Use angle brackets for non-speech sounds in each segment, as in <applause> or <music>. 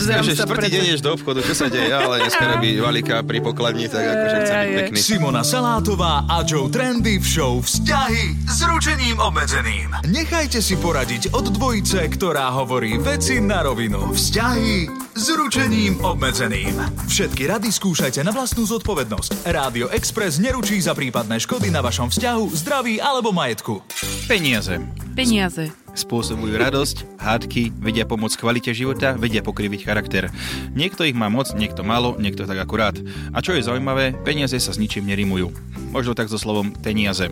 Dneska, že štvrtý deň ideš do obchodu, čo sa deje, ale dneska robí <laughs> valika pri pokladni, tak akože chce byť pekný. Simona Salátová a Joe Trendy v show Vzťahy s ručením obmedzeným. Nechajte si poradiť od dvojice, ktorá hovorí veci na rovinu. Vzťahy s ručením obmedzeným. Všetky rady skúšajte na vlastnú zodpovednosť. Rádio Express neručí za prípadné škody na vašom vzťahu, zdraví alebo majetku. Peniaze. Peniaze. Spôsobujú radosť, hádky, vedia pomôcť kvalite života, vedia pokriviť charakter. Niekto ich má moc, niekto málo, niekto tak akurát. A čo je zaujímavé, peniaze sa s ničím nerimujú. Možno tak so slovom peniaze.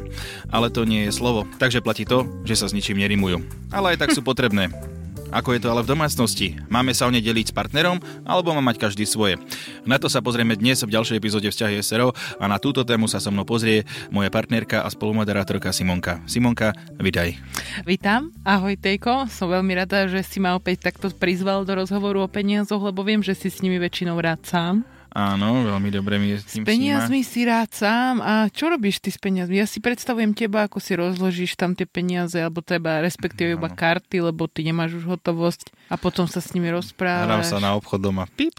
Ale to nie je slovo, takže platí to, že sa s ničím nerimujú. Ale aj tak sú potrebné. Ako je to ale v domácnosti? Máme sa o ne deliť s partnerom, alebo má mať každý svoje? Na to sa pozrieme dnes v ďalšej epizóde Vzťahy SRO a na túto tému sa so mnou pozrie moja partnerka a spolumoderátorka Simonka. Simonka, vydaj. Vítam, ahoj Tejko, som veľmi rada, že si ma opäť takto prizval do rozhovoru o peniazoch, lebo viem, že si s nimi väčšinou rád sám. Áno, veľmi dobre mi je s S tým peniazmi si rád sám a čo robíš ty s peniazmi? Ja si predstavujem teba, ako si rozložíš tam tie peniaze, alebo teba respektíve iba karty, lebo ty nemáš už hotovosť a potom sa s nimi Hrám rozprávaš. sa na obchod doma. Pip.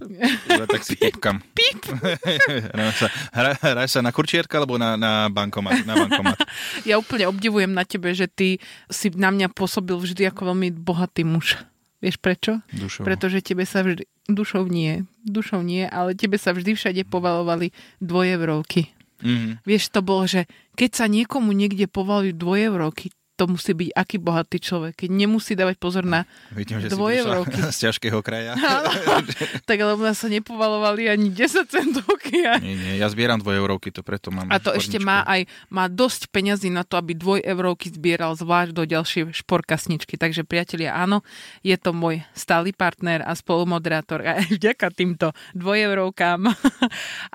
Ja tak si <laughs> pipkam. Pip. <laughs> Hrám sa, hra, hráš sa na kurčierka alebo na, na bankomat? Na bankomat. <laughs> Ja úplne obdivujem na tebe, že ty si na mňa pôsobil vždy ako veľmi bohatý muž. Vieš prečo? Dušou. Pretože tebe sa vždy... Dušou nie. Dušou nie, ale tebe sa vždy všade povalovali dvojevrovky. Mhm. Vieš, to bolo, že keď sa niekomu niekde povalujú dvojevrovky, to musí byť aký bohatý človek, keď nemusí dávať pozor na... Vidím, že Dvojeurovky. si prišla <laughs> z ťažkého kraja. <laughs> <laughs> tak lebo nás sa nepovalovali ani 10 centovky. A, nie, nie, ja zbieram dvojeurovky, to preto mám. a to ešte má aj má dosť peňazí na to, aby dvojevrovky zbieral zvlášť do ďalšej šporkasničky. Takže priatelia, áno, je to môj stály partner a spolumoderátor a aj vďaka týmto dvojevrovkám.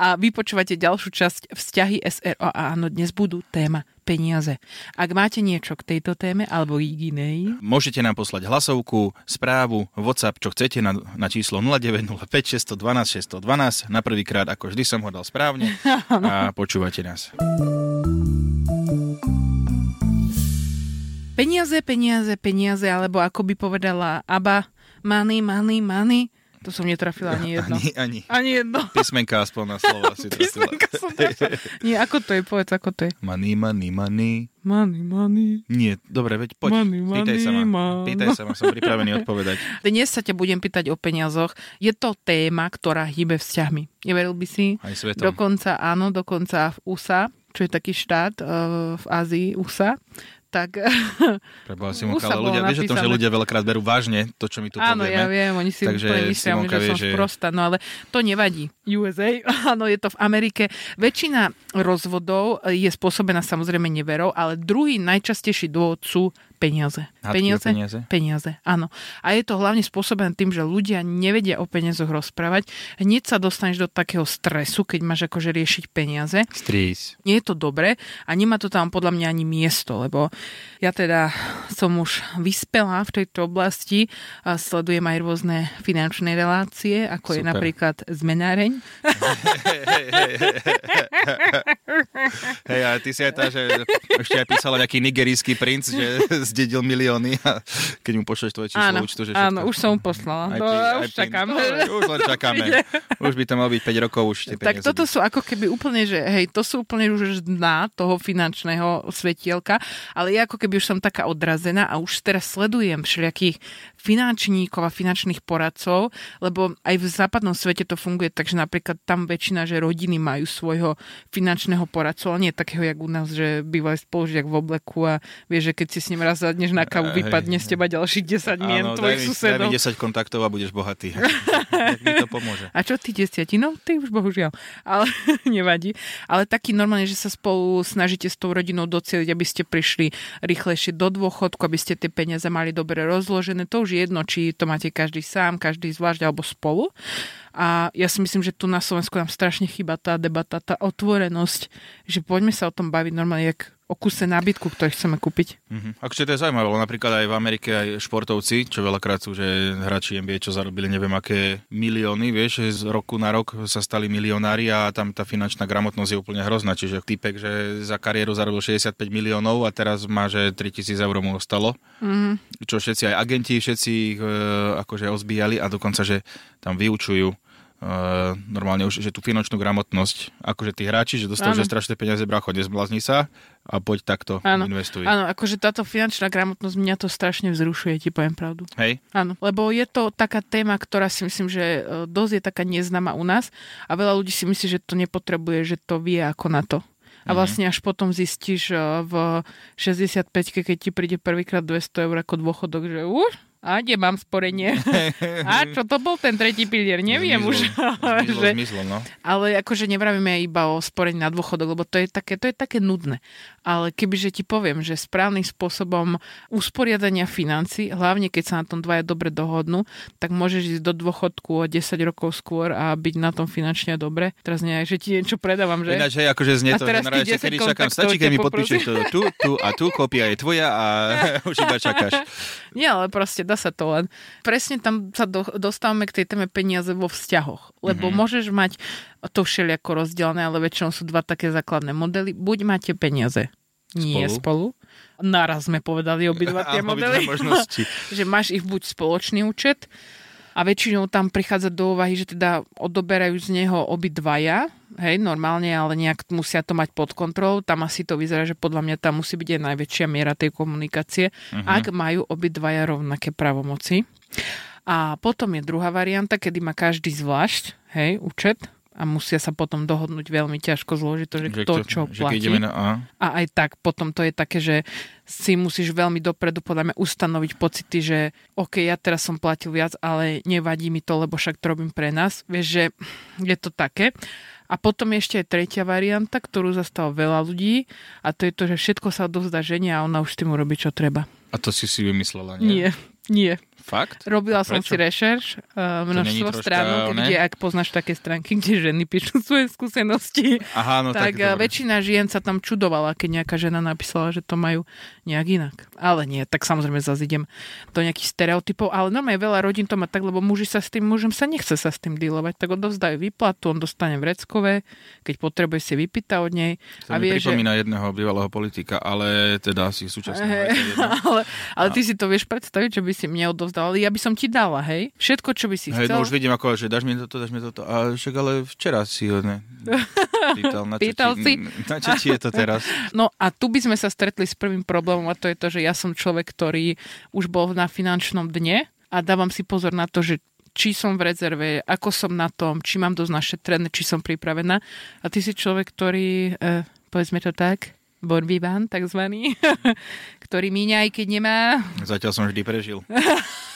a vy počúvate ďalšiu časť Vzťahy SRO a áno, dnes budú téma peniaze. Ak máte niečo k tejto téme alebo inej, Môžete nám poslať hlasovku, správu, WhatsApp, čo chcete na, na číslo 0905 612 612. Na prvýkrát, ako vždy som ho dal správne. <laughs> A počúvate nás. Peniaze, peniaze, peniaze, alebo ako by povedala Aba, money, money, money. To som netrafila ani jedno. Ani, ani. Ani jedno. Písmenka aspoň na slovo si <laughs> trafila. Písmenka som trafila. Nie, ako to je, povedz, ako to je. Money, money, money. Money, money. Nie, dobre, veď poď. Money, Pýtaj sa ma. money, man. Pýtaj sa ma, som pripravený odpovedať. <laughs> Dnes sa ťa budem pýtať o peniazoch. Je to téma, ktorá hýbe vzťahmi. Neveril by si? Aj svetom. Dokonca, áno, dokonca v USA, čo je taký štát uh, v Ázii, USA, tak Preboha si <laughs> Už sa ale ľudia, vieš o tom, že ľudia veľakrát berú vážne to, čo my tu Áno, povieme. ja viem, oni si Takže úplne myslia, Simonka že vie, som že- sprosta, no ale to nevadí. USA, <laughs> áno, je to v Amerike. Väčšina rozvodov je spôsobená samozrejme neverou, ale druhý najčastejší dôvod sú peniaze. Hádky Peniaze, peniaze? peniaze, áno. A je to hlavne spôsobené tým, že ľudia nevedia o peniazoch rozprávať. Hneď sa dostaneš do takého stresu, keď máš akože riešiť peniaze Strís. nie je to dobré a nemá to tam podľa mňa ani miesto, lebo ja teda som už vyspelá v tejto oblasti a sledujem aj rôzne finančné relácie, ako je Super. napríklad zmenáreň. <laughs> Hej, a ty si aj tá, že ešte aj písala nejaký nigerijský princ, že <laughs> zdedil milióny a keď mu pošleš tvoje číslo Áno, účtu, že všetko. áno, už som mu poslala. Aj No, aj už čakám. Dobre, už len čakáme. <laughs> Už by to malo byť 5 rokov už Tak toto byť. sú ako keby úplne, že hej, to sú úplne už dna toho finančného svetielka, ale ja ako keby už som taká odrazená a už teraz sledujem všelijakých finančníkov a finančných poradcov, lebo aj v západnom svete to funguje tak, že napríklad tam väčšina, že rodiny majú svojho finančného poradcu, ale nie takého, jak u nás, že bývajú spolu žiak v obleku a vieš, že keď si s ním raz raz zadneš na kávu, vypadne z teba ďalších 10 mien tvojich susedov. Daj mi 10 kontaktov a budeš bohatý. tak mi to pomôže. <laughs> A čo ty desiatí? No, ty už bohužiaľ. Ale <laughs> nevadí. Ale taký normálne, že sa spolu snažíte s tou rodinou docieliť, aby ste prišli rýchlejšie do dôchodku, aby ste tie peniaze mali dobre rozložené. To už je jedno, či to máte každý sám, každý zvlášť alebo spolu. A ja si myslím, že tu na Slovensku nám strašne chýba tá debata, tá otvorenosť, že poďme sa o tom baviť normálne, jak o kuse nábytku, ktorý chceme kúpiť. Mm-hmm. Akože to je zaujímavé, lebo napríklad aj v Amerike aj športovci, čo veľakrát sú, že hráči NBA, čo zarobili neviem aké milióny, vieš, z roku na rok sa stali milionári a tam tá finančná gramotnosť je úplne hrozná, čiže typek, že za kariéru zarobil 65 miliónov a teraz má, že 3000 eur mu ostalo, mm-hmm. čo všetci aj agenti, všetci ich e, akože ozbíjali a dokonca, že tam vyučujú Uh, normálne už, že tú finančnú gramotnosť, akože tí hráči, že dostali že strašné peniaze, bracho, nezblázni sa a poď takto áno. investuj. Áno, akože táto finančná gramotnosť mňa to strašne vzrušuje, ti poviem pravdu. Hej? Áno, lebo je to taká téma, ktorá si myslím, že e, dosť je taká neznáma u nás a veľa ľudí si myslí, že to nepotrebuje, že to vie ako na to. A mhm. vlastne až potom zistíš e, v 65 keď ti príde prvýkrát 200 eur ako dôchodok, že už a kde mám sporenie? <laughs> a čo to bol ten tretí pilier? Neviem zmizlo, už. Zmizlo, <laughs> že... zmizlo, no. Ale akože nevravíme iba o sporení na dôchodok, lebo to je také, to je také nudné. Ale kebyže ti poviem, že správnym spôsobom usporiadania financí, hlavne keď sa na tom dvaja dobre dohodnú, tak môžeš ísť do dôchodku o 10 rokov skôr a byť na tom finančne dobre. Teraz nie, že ti niečo predávam, že? Ináč, hej, akože znie to, že naraz, kedy čakám, stačí, keď mi podpíšeš to tu, tu a tu, kopia je tvoja a <laughs> už iba čakáš. Nie, ale proste dá sa to len. Presne tam sa do, dostávame k tej téme peniaze vo vzťahoch. Lebo mm-hmm. môžeš mať to všelijako rozdelené, ale väčšinou sú dva také základné modely. Buď máte peniaze, nie spolu. Naraz sme povedali obidva <laughs> tie modely. <laughs> že máš ich buď spoločný účet, a väčšinou tam prichádza do úvahy, že teda odoberajú z neho obidvaja, hej, normálne, ale nejak musia to mať pod kontrolou. Tam asi to vyzerá, že podľa mňa tam musí byť aj najväčšia miera tej komunikácie, uh-huh. ak majú obidvaja rovnaké pravomoci. A potom je druhá varianta, kedy má každý zvlášť, hej, účet, a musia sa potom dohodnúť veľmi ťažko zložito, že, že kto čo že platí. Na A. a aj tak potom to je také, že si musíš veľmi dopredu podľa mňa ustanoviť pocity, že OK, ja teraz som platil viac, ale nevadí mi to, lebo však to robím pre nás. Vieš, že je to také. A potom je ešte aj tretia varianta, ktorú zastalo veľa ľudí a to je to, že všetko sa dozda žene a ona už s tým robí, čo treba. A to si si vymyslela, nie? Nie, nie. Fakt? Robila som si rešerš, uh, množstvo stránok, kde, ak poznáš také stránky, kde ženy píšu <laughs> svoje skúsenosti, Aha, no tak, tak väčšina žien sa tam čudovala, keď nejaká žena napísala, že to majú nejak inak. Ale nie, tak samozrejme zase idem do nejakých stereotypov, ale normálne veľa rodín to má tak, lebo muži sa s tým, mužom sa nechce sa s tým dealovať, tak odovzdajú výplatu, on dostane vreckové, keď potrebuje si vypýta od nej. To a vie, pripomína že... jedného bývalého politika, ale teda asi súčasného. <laughs> ale, ale ty si to vieš predstaviť, že by si mne odovzdal odovzdal, ja by som ti dala, hej? Všetko, čo by si hej, chcel. no už vidím ako, že dáš mi toto, dáš mi toto. A však ale včera si ho ne, <laughs> pýtal, na čo, pýtal ti, si. na čo ti je to teraz? <laughs> No a tu by sme sa stretli s prvým problémom a to je to, že ja som človek, ktorý už bol na finančnom dne a dávam si pozor na to, že či som v rezerve, ako som na tom, či mám dosť našetrené, či som pripravená. A ty si človek, ktorý, eh, povedzme to tak, bon vivant, takzvaný, <laughs> ktorý míňa aj keď nemá. Zatiaľ som vždy prežil. <laughs>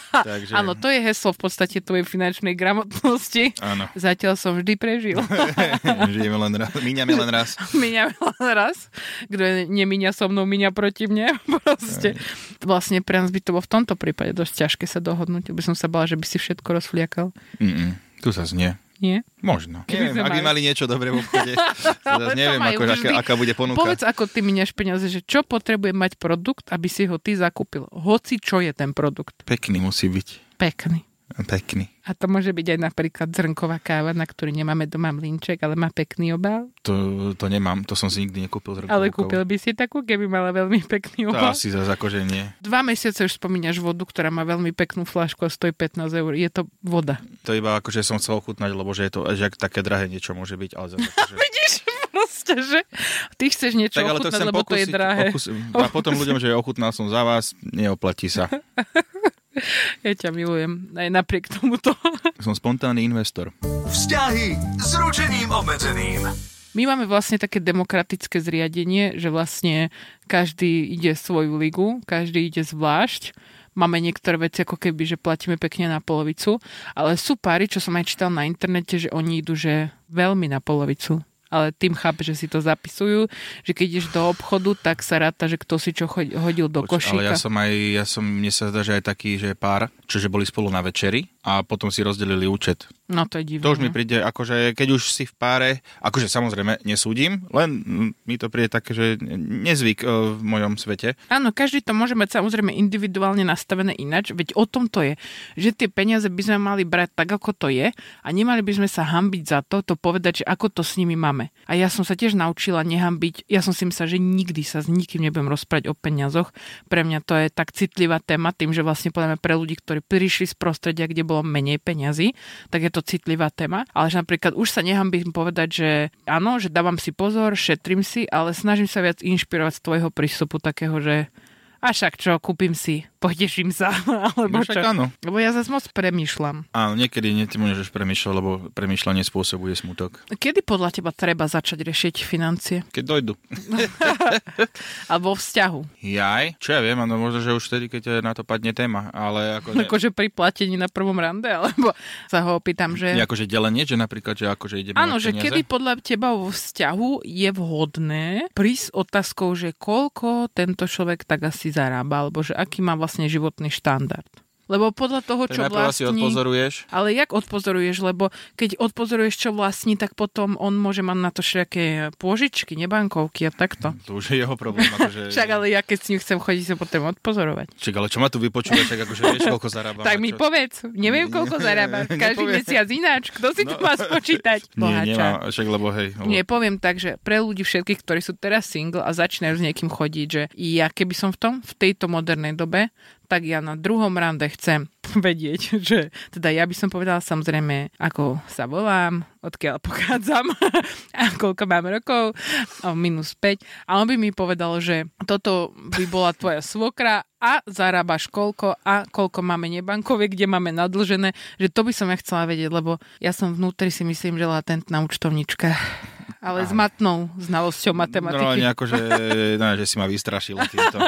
Takže... Áno, to je heslo v podstate tvojej finančnej gramotnosti. Áno. Zatiaľ som vždy prežil. <laughs> Žijeme len raz. Míňame len raz. Míňame len raz. Kto nemíňa so mnou, míňa proti mne. Proste. Vlastne pre nás by to bolo v tomto prípade dosť ťažké sa dohodnúť. By som sa bala, že by si všetko rozfliakal. Mm-mm. Tu sa znie. Nie? Možno. Keby neviem, ak by mali niečo dobré v obchode. <laughs> neviem, ako, aká, aká bude ponuka. Povedz, ako ty miniaš peniaze, že čo potrebuje mať produkt, aby si ho ty zakúpil. Hoci čo je ten produkt. Pekný musí byť. Pekný. Pekný. A to môže byť aj napríklad zrnková káva, na ktorý nemáme doma mlinček, ale má pekný obal? To, to nemám, to som si nikdy nekúpil zrnkovú Ale kúpil by si takú, keby mala veľmi pekný obal? To asi zase akože nie. Dva mesiace už spomínaš vodu, ktorá má veľmi peknú flašku a stojí 15 eur. Je to voda. To iba akože som chcel ochutnať, lebo že je to, že také drahé niečo môže byť, ale zase <laughs> akože... Vidíš, proste, že ty chceš niečo tak, ale ochutnať, to lebo pokúsiť, to je drahé. Pokus... A potom <laughs> ľuďom, že ochutnal som za vás, neoplatí sa. <laughs> <laughs> Ja ťa milujem, aj napriek tomuto. <laughs> Som spontánny investor. Vzťahy s ručením obmedzeným. My máme vlastne také demokratické zriadenie, že vlastne každý ide svoju ligu, každý ide zvlášť máme niektoré veci ako keby, že platíme pekne na polovicu, ale sú páry, čo som aj čítal na internete, že oni idú, že veľmi na polovicu ale tým chápe, že si to zapisujú, že keď ideš do obchodu, tak sa ráta, že kto si čo hodil do Poč, košíka. Ale ja som aj, ja som, mne sa zdá, že aj taký, že pár, čože boli spolu na večeri a potom si rozdelili účet. No to je divné. To už mi príde, akože keď už si v páre, akože samozrejme nesúdim, len mi to príde také, že nezvyk uh, v mojom svete. Áno, každý to môže mať samozrejme individuálne nastavené inač, veď o tom to je, že tie peniaze by sme mali brať tak, ako to je a nemali by sme sa hambiť za to, to povedať, že ako to s nimi máme. A ja som sa tiež naučila nehambiť, ja som si myslela, že nikdy sa s nikým nebudem rozprávať o peniazoch. Pre mňa to je tak citlivá téma, tým, že vlastne podľa pre ľudí, ktorí prišli z prostredia, kde bolo menej peňazí, tak je to citlivá téma. Ale že napríklad už sa nehambím povedať, že áno, že dávam si pozor, šetrím si, ale snažím sa viac inšpirovať z tvojho prístupu takého, že a však čo, kúpim si poteším sa. <laughs> Alebo no čo? áno. Lebo ja zase moc premýšľam. Áno, niekedy nemôžeš premýšľať, lebo premýšľanie spôsobuje smutok. Kedy podľa teba treba začať riešiť financie? <laughs> Keď dojdu. <laughs> Alebo vzťahu. Jaj, čo ja viem, áno, možno, že už vtedy, keď na to padne téma, ale ako... Ne... Akože pri platení na prvom rande, alebo sa ho opýtam, že... Nie, akože delenie, že napríklad, že akože ideme Áno, že kedy podľa teba vo vzťahu je vhodné prísť otázkou, že koľko tento človek tak asi zarába, alebo že aký má vlastne životný štandard. Lebo podľa toho, čo vlastní... si odpozoruješ. Ale jak odpozoruješ? Lebo keď odpozoruješ, čo vlastní, tak potom on môže mať na to všetké pôžičky, nebankovky a takto. To už je jeho problém. Akože... <laughs> Však ale ja keď s ním chcem chodiť, sa potom odpozorovať. Čak, ale čo ma tu vypočúva, tak akože vieš, koľko zarába. tak mi čo? povedz, neviem, koľko zarába. Každý mesiac ináč. Kto si no. to má spočítať? <laughs> Nie, nemám, však lebo hej. Lebo... Nie, poviem tak, že pre ľudí všetkých, ktorí sú teraz single a začínajú s niekým chodiť, že ja keby som v tom, v tejto modernej dobe, tak ja na druhom rande chcem <laughs> vedieť, že teda ja by som povedala samozrejme, ako sa volám, odkiaľ <laughs> pochádzam a koľko mám rokov, minus 5. A on by mi povedal, že toto by bola tvoja svokra a zarábaš koľko a koľko máme nebankové, kde máme nadlžené, že to by som ja chcela vedieť, lebo ja som vnútri si myslím, že latentná účtovnička ale s matnou znalosťou matematiky. No, nejako, že, <laughs> no, že si ma vystrašil týmto.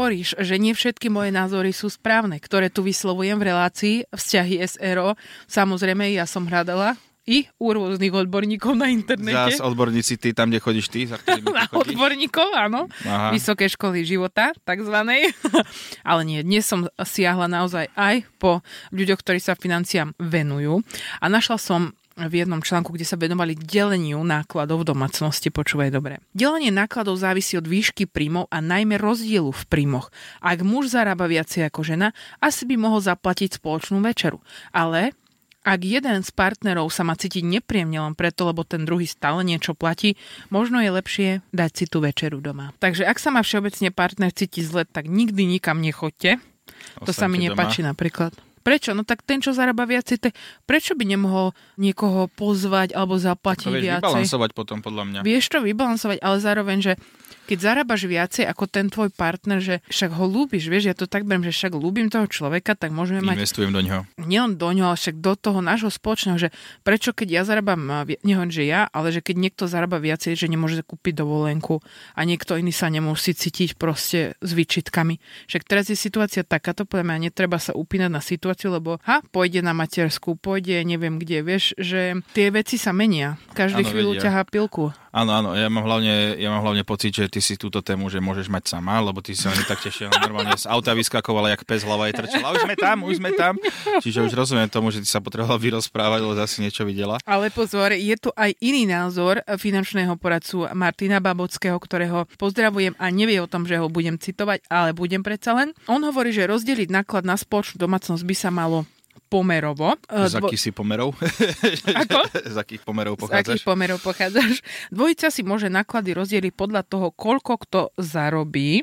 Hovoríš, že nie všetky moje názory sú správne, ktoré tu vyslovujem v relácii vzťahy SRO. Samozrejme, ja som hľadala i u rôznych odborníkov na internete. Zás odborníci ty tam, kde chodíš ty? Za <laughs> na chodíš? odborníkov, áno. Aha. Vysoké školy života, takzvanej. <laughs> Ale nie, dnes som siahla naozaj aj po ľuďoch, ktorí sa financiám venujú. A našla som v jednom článku, kde sa venovali deleniu nákladov v domácnosti. Počúvaj dobre. Delenie nákladov závisí od výšky príjmov a najmä rozdielu v príjmoch. Ak muž zarába viacej ako žena, asi by mohol zaplatiť spoločnú večeru. Ale ak jeden z partnerov sa má cítiť nepríjemne len preto, lebo ten druhý stále niečo platí, možno je lepšie dať si tú večeru doma. Takže ak sa má všeobecne partner cíti zle, tak nikdy nikam nechoďte. To sa mi nepáči napríklad. Prečo? No tak ten, čo zarába viacej, te, prečo by nemohol niekoho pozvať alebo zaplatiť viacej? Vieš vybalansovať potom, podľa mňa. Vieš to vybalansovať, ale zároveň, že keď zarábaš viacej ako ten tvoj partner, že však ho ľúbiš, vieš, ja to tak beriem, že však ľúbim toho človeka, tak môžeme mať... Investujem do neho. Nielen do neho, ale však do toho nášho spoločného, že prečo keď ja zarábam, nehoň, že ja, ale že keď niekto zarába viacej, že nemôže kúpiť dovolenku a niekto iný sa nemusí cítiť proste s výčitkami. Však teraz je situácia takáto, poviem, a netreba sa upínať na situáciu, lebo ha, pôjde na matersku, pôjde neviem kde, vieš, že tie veci sa menia. Každý ano, chvíľu vedia. ťahá pilku. Áno, áno, ja mám, hlavne, ja mám hlavne pocit, že ty si túto tému, že môžeš mať sama, lebo ty sa tak tešil, normálne z auta vyskakovala, jak pes hlava je trčala. Už sme tam, už sme tam. Čiže už rozumiem tomu, že ty sa potrebovala vyrozprávať, lebo zase niečo videla. Ale pozor, je tu aj iný názor finančného poradcu Martina Babockého, ktorého pozdravujem a nevie o tom, že ho budem citovať, ale budem predsa len. On hovorí, že rozdeliť náklad na spoločnú domácnosť by sa malo pomerovo. Z akých si pomerov? <laughs> Ako? Z akých pomerov pochádzaš? Z akých pomerov pochádzaš? Dvojica si môže náklady rozdeliť podľa toho, koľko kto zarobí.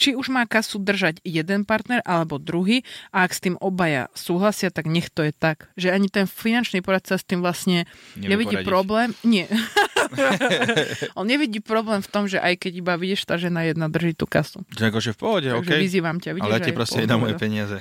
Či už má kasu držať jeden partner alebo druhý a ak s tým obaja súhlasia, tak nech to je tak. Že ani ten finančný poradca s tým vlastne nevidí problém. Nie. <laughs> <laughs> On nevidí problém v tom, že aj keď iba vidíš, tá žena jedna drží tú kasu. Že akože v pohode, Takže okay. vyzývam ťa. Vidíš, Ale ja ti proste nedám moje peniaze.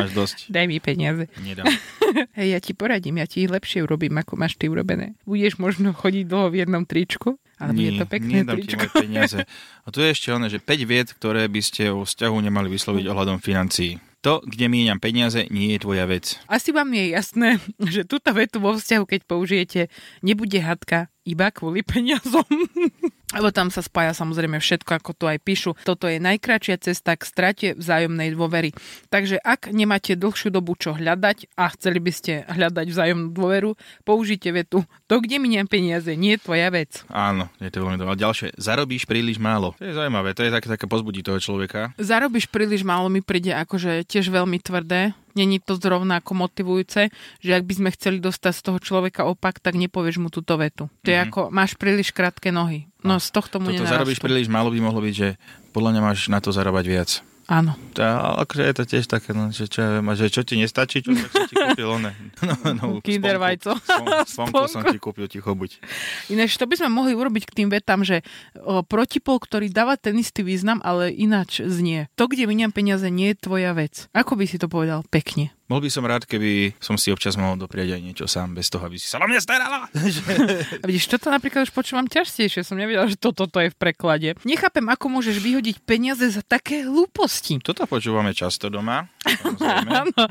Máš dosť. Daj mi peniaze. Nedám. <laughs> Hej, ja ti poradím, ja ti ich lepšie urobím, ako máš ty urobené. Budeš možno chodiť dlho v jednom tričku, ale Nie, je to pekné nedám ti tričko. moje peniaze. <laughs> A tu je ešte ono, že 5 vied, ktoré by ste o vzťahu nemali vysloviť ohľadom financií. To, kde míňam peniaze, nie je tvoja vec. Asi vám je jasné, <laughs> že túto vetu vo vzťahu, keď použijete, nebude hadka iba kvôli peniazom. <laughs> Lebo tam sa spája samozrejme všetko, ako tu aj píšu. Toto je najkračšia cesta k strate vzájomnej dôvery. Takže ak nemáte dlhšiu dobu čo hľadať a chceli by ste hľadať vzájomnú dôveru, použite vetu. To, kde miniam peniaze, nie je tvoja vec. Áno, je to veľmi dobré. Ďalšie, zarobíš príliš málo. To je zaujímavé, to je také, také pozbudí toho človeka. Zarobíš príliš málo mi príde akože tiež veľmi tvrdé. Není to zrovna ako motivujúce, že ak by sme chceli dostať z toho človeka opak, tak nepovieš mu túto vetu. To je Mhm. ako, máš príliš krátke nohy. No z tohto mu Toto nenarastú. zarobíš príliš málo by mohlo byť, že podľa mňa máš na to zarábať viac. Áno. Ale akože je to tiež také, no, že, čo, ja viem, že čo ti nestačí, čo tak som ti kúpil, one. <laughs> No, no, Kinder sponku. vajco. Spon- <laughs> Sponku som ti kúpil, ticho buď. Ináč to by sme mohli urobiť k tým vetám, že o, protipol, ktorý dáva ten istý význam, ale ináč znie. To, kde miniam peniaze, nie je tvoja vec. Ako by si to povedal? Pekne. Bol by som rád, keby som si občas mohol doprieť aj niečo sám, bez toho, aby si sa na mňa starala. <laughs> A vidíš, toto napríklad už počúvam častejšie. Som nevedela, že toto to je v preklade. Nechápem, ako môžeš vyhodiť peniaze za také hlúposti. Toto počúvame často doma. <laughs> Áno.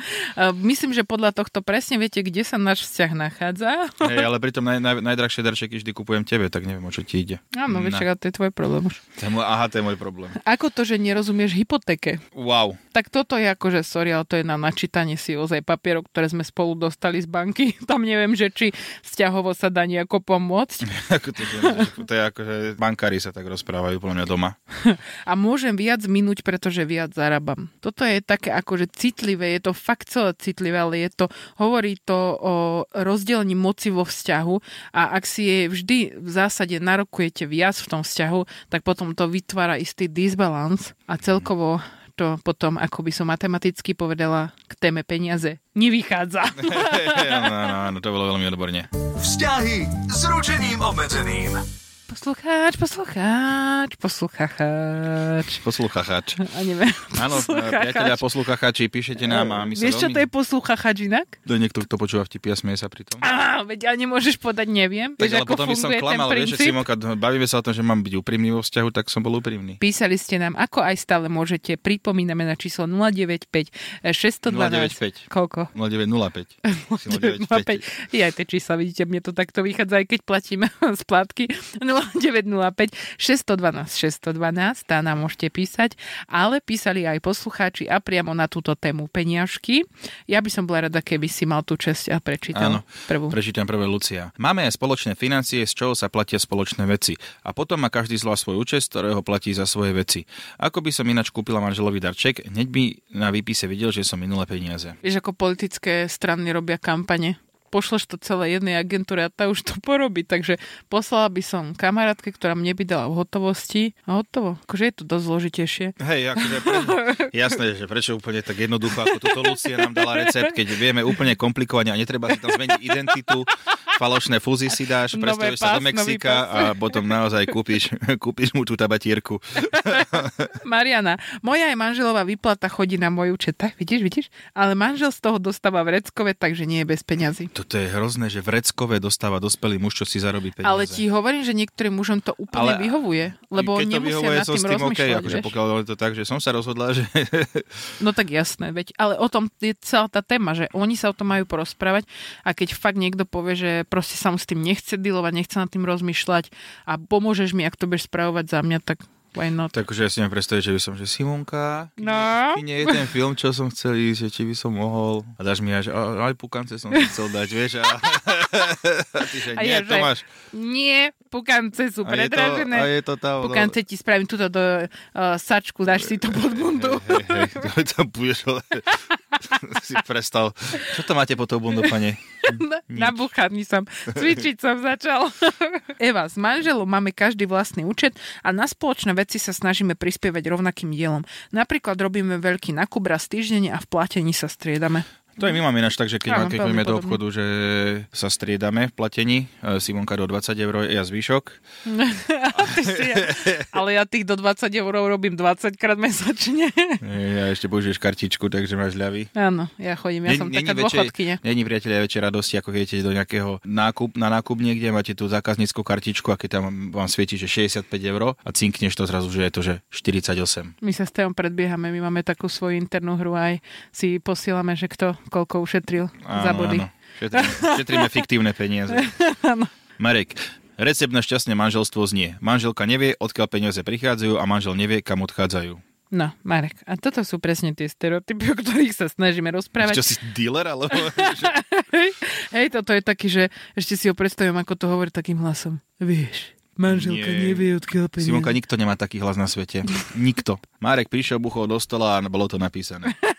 Myslím, že podľa tohto presne viete, kde sa náš vzťah nachádza. Hej, ale pritom naj, naj, najdrahšie darčeky vždy kupujem tebe, tak neviem, o čo ti ide. Áno, vieš, ale to je tvoj problém už. To je môj, aha, to je môj problém. Ako to, že nerozumieš hypotéke? Wow. Tak toto je akože, sorry, ale to je na načítanie si ozaj papierov, ktoré sme spolu dostali z banky. <laughs> Tam neviem, že či vzťahovo sa dá nejako pomôcť. <laughs> Ako to, je ako, že bankári sa tak rozprávajú podľa mňa doma. A môžem viac minúť, pretože viac zarábam. Toto je také akože citlivé, je to fakt celé citlivé, ale je to, hovorí to o rozdelení moci vo vzťahu a ak si je vždy v zásade narokujete viac v tom vzťahu, tak potom to vytvára istý disbalans a celkovo to potom, ako by som matematicky povedala, k téme peniaze nevychádza. <laughs> <laughs> áno, áno, áno, to bolo veľmi odborne. Vzťahy s ručením obmedzeným. Poslucháč, poslucháč, poslucháč. Posluchachač. A neviem. Áno, priatelia posluchachači, píšete nám a my sa Vieš, čo veľmi... to je poslucháč inak? To je niekto, kto počúva vtipy a smie sa pri tom. Á, veď ja nemôžeš podať, neviem. Tak Vieš, ale ako potom by som klamal, vieš, že? Simonka, bavíme sa o tom, že mám byť úprimný vo vzťahu, tak som bol úprimný. Písali ste nám, ako aj stále môžete. Pripomíname na číslo 095 612. 095. Koľko? 0905. Si 0905. 0905. Ja tie čísla, vidíte, mne to takto vychádza, aj keď platíme splátky. <laughs> 0905 612 612, tá nám môžete písať, ale písali aj poslucháči a priamo na túto tému peniažky. Ja by som bola rada, keby si mal tú česť a prečítal Áno, prvú. prečítam prvé Lucia. Máme aj spoločné financie, z čoho sa platia spoločné veci. A potom má každý z vás svoj účet, z ktorého platí za svoje veci. Ako by som ináč kúpila manželový darček, hneď by na výpise videl, že som minulé peniaze. Vieš, ako politické strany robia kampane. Pošleš to celé jednej agentúre a tá už to <laughs> porobí. Takže poslala by som kamarátke, ktorá mne by dala v hotovosti a hotovo. Akože je to dosť zložitejšie. Hej, akože pre... <laughs> jasné, že prečo úplne tak jednoducho, ako toto Lucia nám dala recept, keď vieme úplne komplikovane a netreba si tam zmeniť identitu, falošné fúzy si dáš, presťahuješ sa do Mexika a potom naozaj kúpiš, <laughs> kúpiš mu tú tabatírku. Mariana, moja aj manželová výplata chodí na môj účet. Tak, vidíš, vidíš? Ale manžel z toho dostáva vreckové, takže nie je bez peňazí. Toto je hrozné, že v Reckove dostáva dospelý muž, čo si zarobí peniaze. Ale ti hovorím, že niektorým mužom to úplne Ale- vyhovuje, lebo Keď nemusia vyhovuje, nad tým tým OK, rozmýšľať. akože pokiaľ je to tak, že som sa rozhodla, že <laughs> No tak jasné, veď, ale o tom je celá tá téma, že oni sa o tom majú porozprávať a keď fakt niekto povie, že proste sa mu s tým nechce dealovať, nechce nad tým rozmýšľať a pomôžeš mi, ak to budeš spravovať za mňa, tak why not? Tak že ja si neviem predstaviť, že by som, že Simonka, No. nie, je ten film, čo som chcel ísť, že či by som mohol. A dáš mi až, aj pukance som chcel dať, vieš. A, <laughs> a ty, že A nie, ja, že Tomáš. Nie, pukance sú A je to, predražené. a je to tá... Pukance ti spravím túto do uh, sačku, dáš si to pod bundu. Hej, hej, hej, to budeš, ale <laughs> si prestal. Čo to máte po tou bundu, pane? Nabuchaný som. Cvičiť som začal. <laughs> Eva, s manželom máme každý vlastný účet a na spoločné veci sa snažíme prispievať rovnakým dielom. Napríklad robíme veľký nákup raz týždenne a v platení sa striedame. To aj my máme ináč tak, že keď, Áno, keď poďme do obchodu, že sa striedame v platení, e, Simonka do 20 eur, ja zvyšok. <laughs> Ale ja tých do 20 eur robím 20 krát mesačne. Ja ešte použiješ kartičku, takže máš ľavy. Áno, ja chodím, ja som taká dôchodkynia. Není priateľia väčšej radosti, ako keď idete do nejakého nákup, na nákup niekde, máte tú zákazníckú kartičku a keď tam vám svieti, že 65 eur a cinkneš to zrazu, že je to, že 48. My sa s Teom predbiehame, my máme takú svoju internú hru aj si posielame, že kto koľko ušetril za body. Áno. Šetríme, šetríme fiktívne peniaze. <laughs> Marek, recept na šťastné manželstvo znie. Manželka nevie, odkiaľ peniaze prichádzajú a manžel nevie, kam odchádzajú. No, Marek, a toto sú presne tie stereotypy, o ktorých sa snažíme rozprávať. Čo si dealer, alebo... <laughs> Hej, toto je taký, že ešte si ho predstavím, ako to hovorí takým hlasom. Vieš, manželka Nie. nevie, odkiaľ peniaze. Simonka, nikto nemá taký hlas na svete. Nikto. Marek prišiel, buchol do stola a bolo to napísané. <laughs>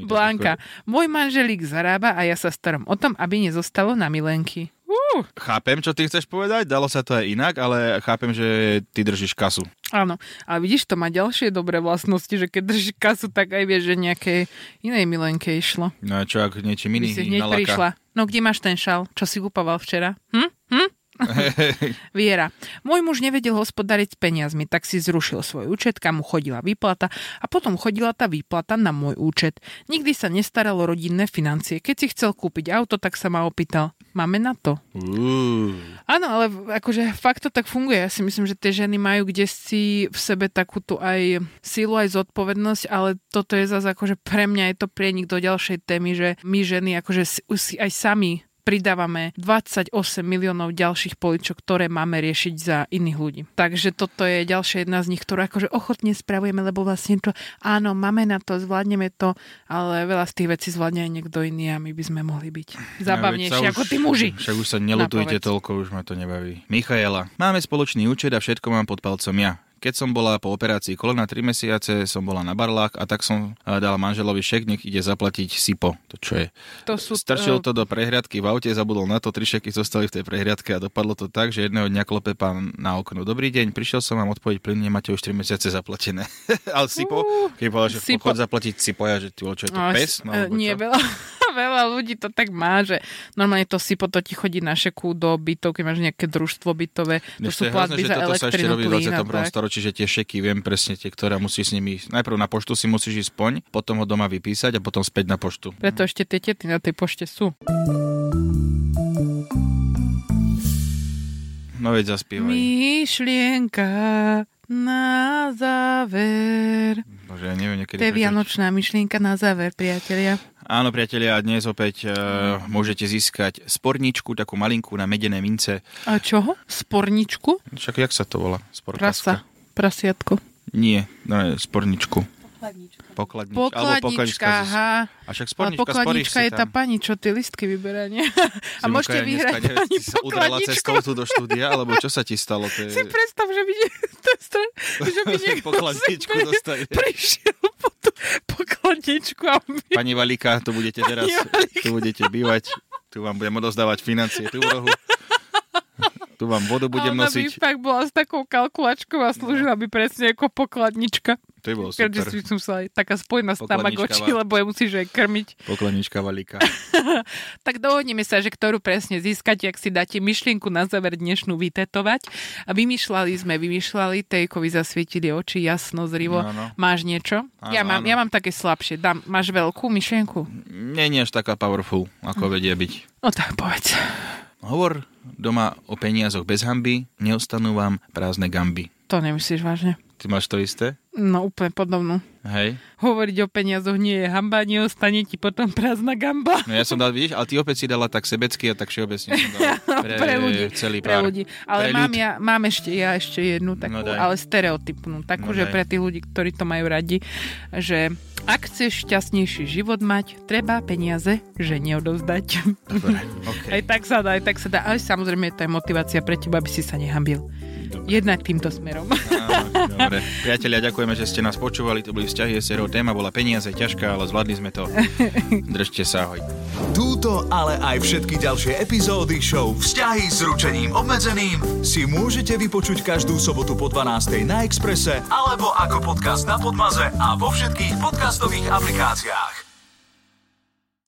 Blanka, môj manželík zarába a ja sa starám o tom, aby nezostalo na milenky. Uh, Chápem, čo ty chceš povedať, dalo sa to aj inak, ale chápem, že ty držíš kasu. áno, ale vidíš, to má ďalšie dobré vlastnosti, že keď držíš kasu, tak aj vieš, že nejakej inej milenke išlo. No a čo ak niečím By iný si hneď nalaka? prišla. No kde máš ten šal, čo si kúpoval včera? Hm? Hm? <laughs> Viera. Môj muž nevedel hospodariť s peniazmi, tak si zrušil svoj účet, kam mu chodila výplata a potom chodila tá výplata na môj účet. Nikdy sa nestaral o rodinné financie. Keď si chcel kúpiť auto, tak sa ma opýtal, máme na to? Áno, ale akože fakt to tak funguje. Ja si myslím, že tie ženy majú kde si v sebe takúto aj silu, aj zodpovednosť, ale toto je zase akože pre mňa je to prienik do ďalšej témy, že my ženy akože si aj sami pridávame 28 miliónov ďalších poličok, ktoré máme riešiť za iných ľudí. Takže toto je ďalšia jedna z nich, ktorú akože ochotne spravujeme, lebo vlastne to, áno, máme na to, zvládneme to, ale veľa z tých vecí zvládne aj niekto iný a my by sme mohli byť zabavnejší veď sa ako už- tí muži. Však už sa nelutujte toľko, už ma to nebaví. Michaela, máme spoločný účet a všetko mám pod palcom ja. Keď som bola po operácii kolena 3 mesiace, som bola na barlách a tak som eh, dal manželovi šek, nech ide zaplatiť SIPO. To čo je? To sú, Strčil eh, to do prehliadky v aute, zabudol na to, tri šeky zostali v tej prehliadke a dopadlo to tak, že jedného dňa klope pán na okno. Dobrý deň, prišiel som vám odpovedť plyn, nemáte už 3 mesiace zaplatené. <laughs> Ale SIPO, keď povedal, že SIPO. chod zaplatiť SIPO, ja, že ty, čo je to No, pes? No, alebo nie, veľa, veľa ľudí to tak má, že normálne to si to ti chodí na šeku do bytov, keď máš nejaké družstvo bytové, to sú platby za toto sa ešte elektrinu, robí v plyn a 21. tak. storočí, že tie šeky, viem presne tie, ktoré musíš s nimi, najprv na poštu si musíš ísť spoň, potom ho doma vypísať a potom späť na poštu. Preto ešte tie tety na tej pošte sú. No veď zaspievaj. Myšlienka na záver. Bože, ja neviem niekedy. To je vianočná myšlienka na záver, priatelia. Áno, priatelia, dnes opäť uh, môžete získať sporničku, takú malinkú na medené mince. A čoho? Sporničku? Však jak sa to volá? Sporkaska? Prasa. Prasiatko. Nie, no, sporničku. Pokladnička. alebo Pokladnička, zo- aha. A však spornička, pokladnička je tá pani, čo tie listky vyberá, nie? <laughs> A Simonka, môžete vyhrať dneska pani si sa udrala cestou tu do štúdia, alebo čo sa ti stalo? To Si predstav, že by, nie, <laughs> to je stra... že by <laughs> niekto Pokladničku dostane. prišiel po tú pokladničku a my... Pani Valika, tu budete teraz, Valika. tu budete bývať, tu vám budem odozdávať financie tu v rohu. Tu vám vodu budem a ona by nosiť. fakt bola s takou kalkulačkou a slúžila by presne ako pokladnička. To je bolo Keďže super. si som sa aj taká spojená s Tamagotchi, lebo je musíš aj krmiť. Pokladnička Valika. <laughs> Tak dohodneme sa, že ktorú presne získate, ak si dáte myšlienku na záver dnešnú vytetovať. A vymýšľali sme, vymýšľali, Tejkovi zasvietili oči jasno, zrivo. No, no. Máš niečo? Áno, ja, mám, áno. ja mám také slabšie. Dám, máš veľkú myšlienku? Nie, nie až taká powerful, ako vedie byť. No tak povedz. Hovor doma o peniazoch bez hamby, neostanú vám prázdne gamby. To nemyslíš vážne? Ty máš to isté? No úplne podobnú. Hej. Hovoriť o peniazoch nie je hamba, neostane ti potom prázdna gamba. No ja som dal, vidíš, ale ty opäť si dala tak sebecky a tak všeobecne som dal <laughs> pre, pre ľudí. celý Pre pár. ľudí. Ale Pre mám, ľud. ja, mám ešte, ja ešte jednu takú, No daj. ale stereotypnú. Takú, No že daj. pre tých ľudí, ktorí to majú radi, že ak chceš šťastnejší život mať, treba peniaze, že neodovzdať. Dobre, <laughs> okay. Aj tak sa dá, aj tak sa dá. Ale samozrejme je to aj motivácia pre teba, aby si sa nehambil. Jednak týmto smerom. Áno, dobre. Priatelia, ďakujeme, že ste nás počúvali. To boli vzťahy SRO. Téma bola peniaze, ťažká, ale zvládli sme to. <laughs> Držte sa, ahoj. Túto, ale aj všetky ďalšie epizódy show Vzťahy s ručením obmedzeným si môžete vypočuť každú sobotu po 12. na Exprese alebo ako podcast na Podmaze a vo všetkých podcastových aplikáciách.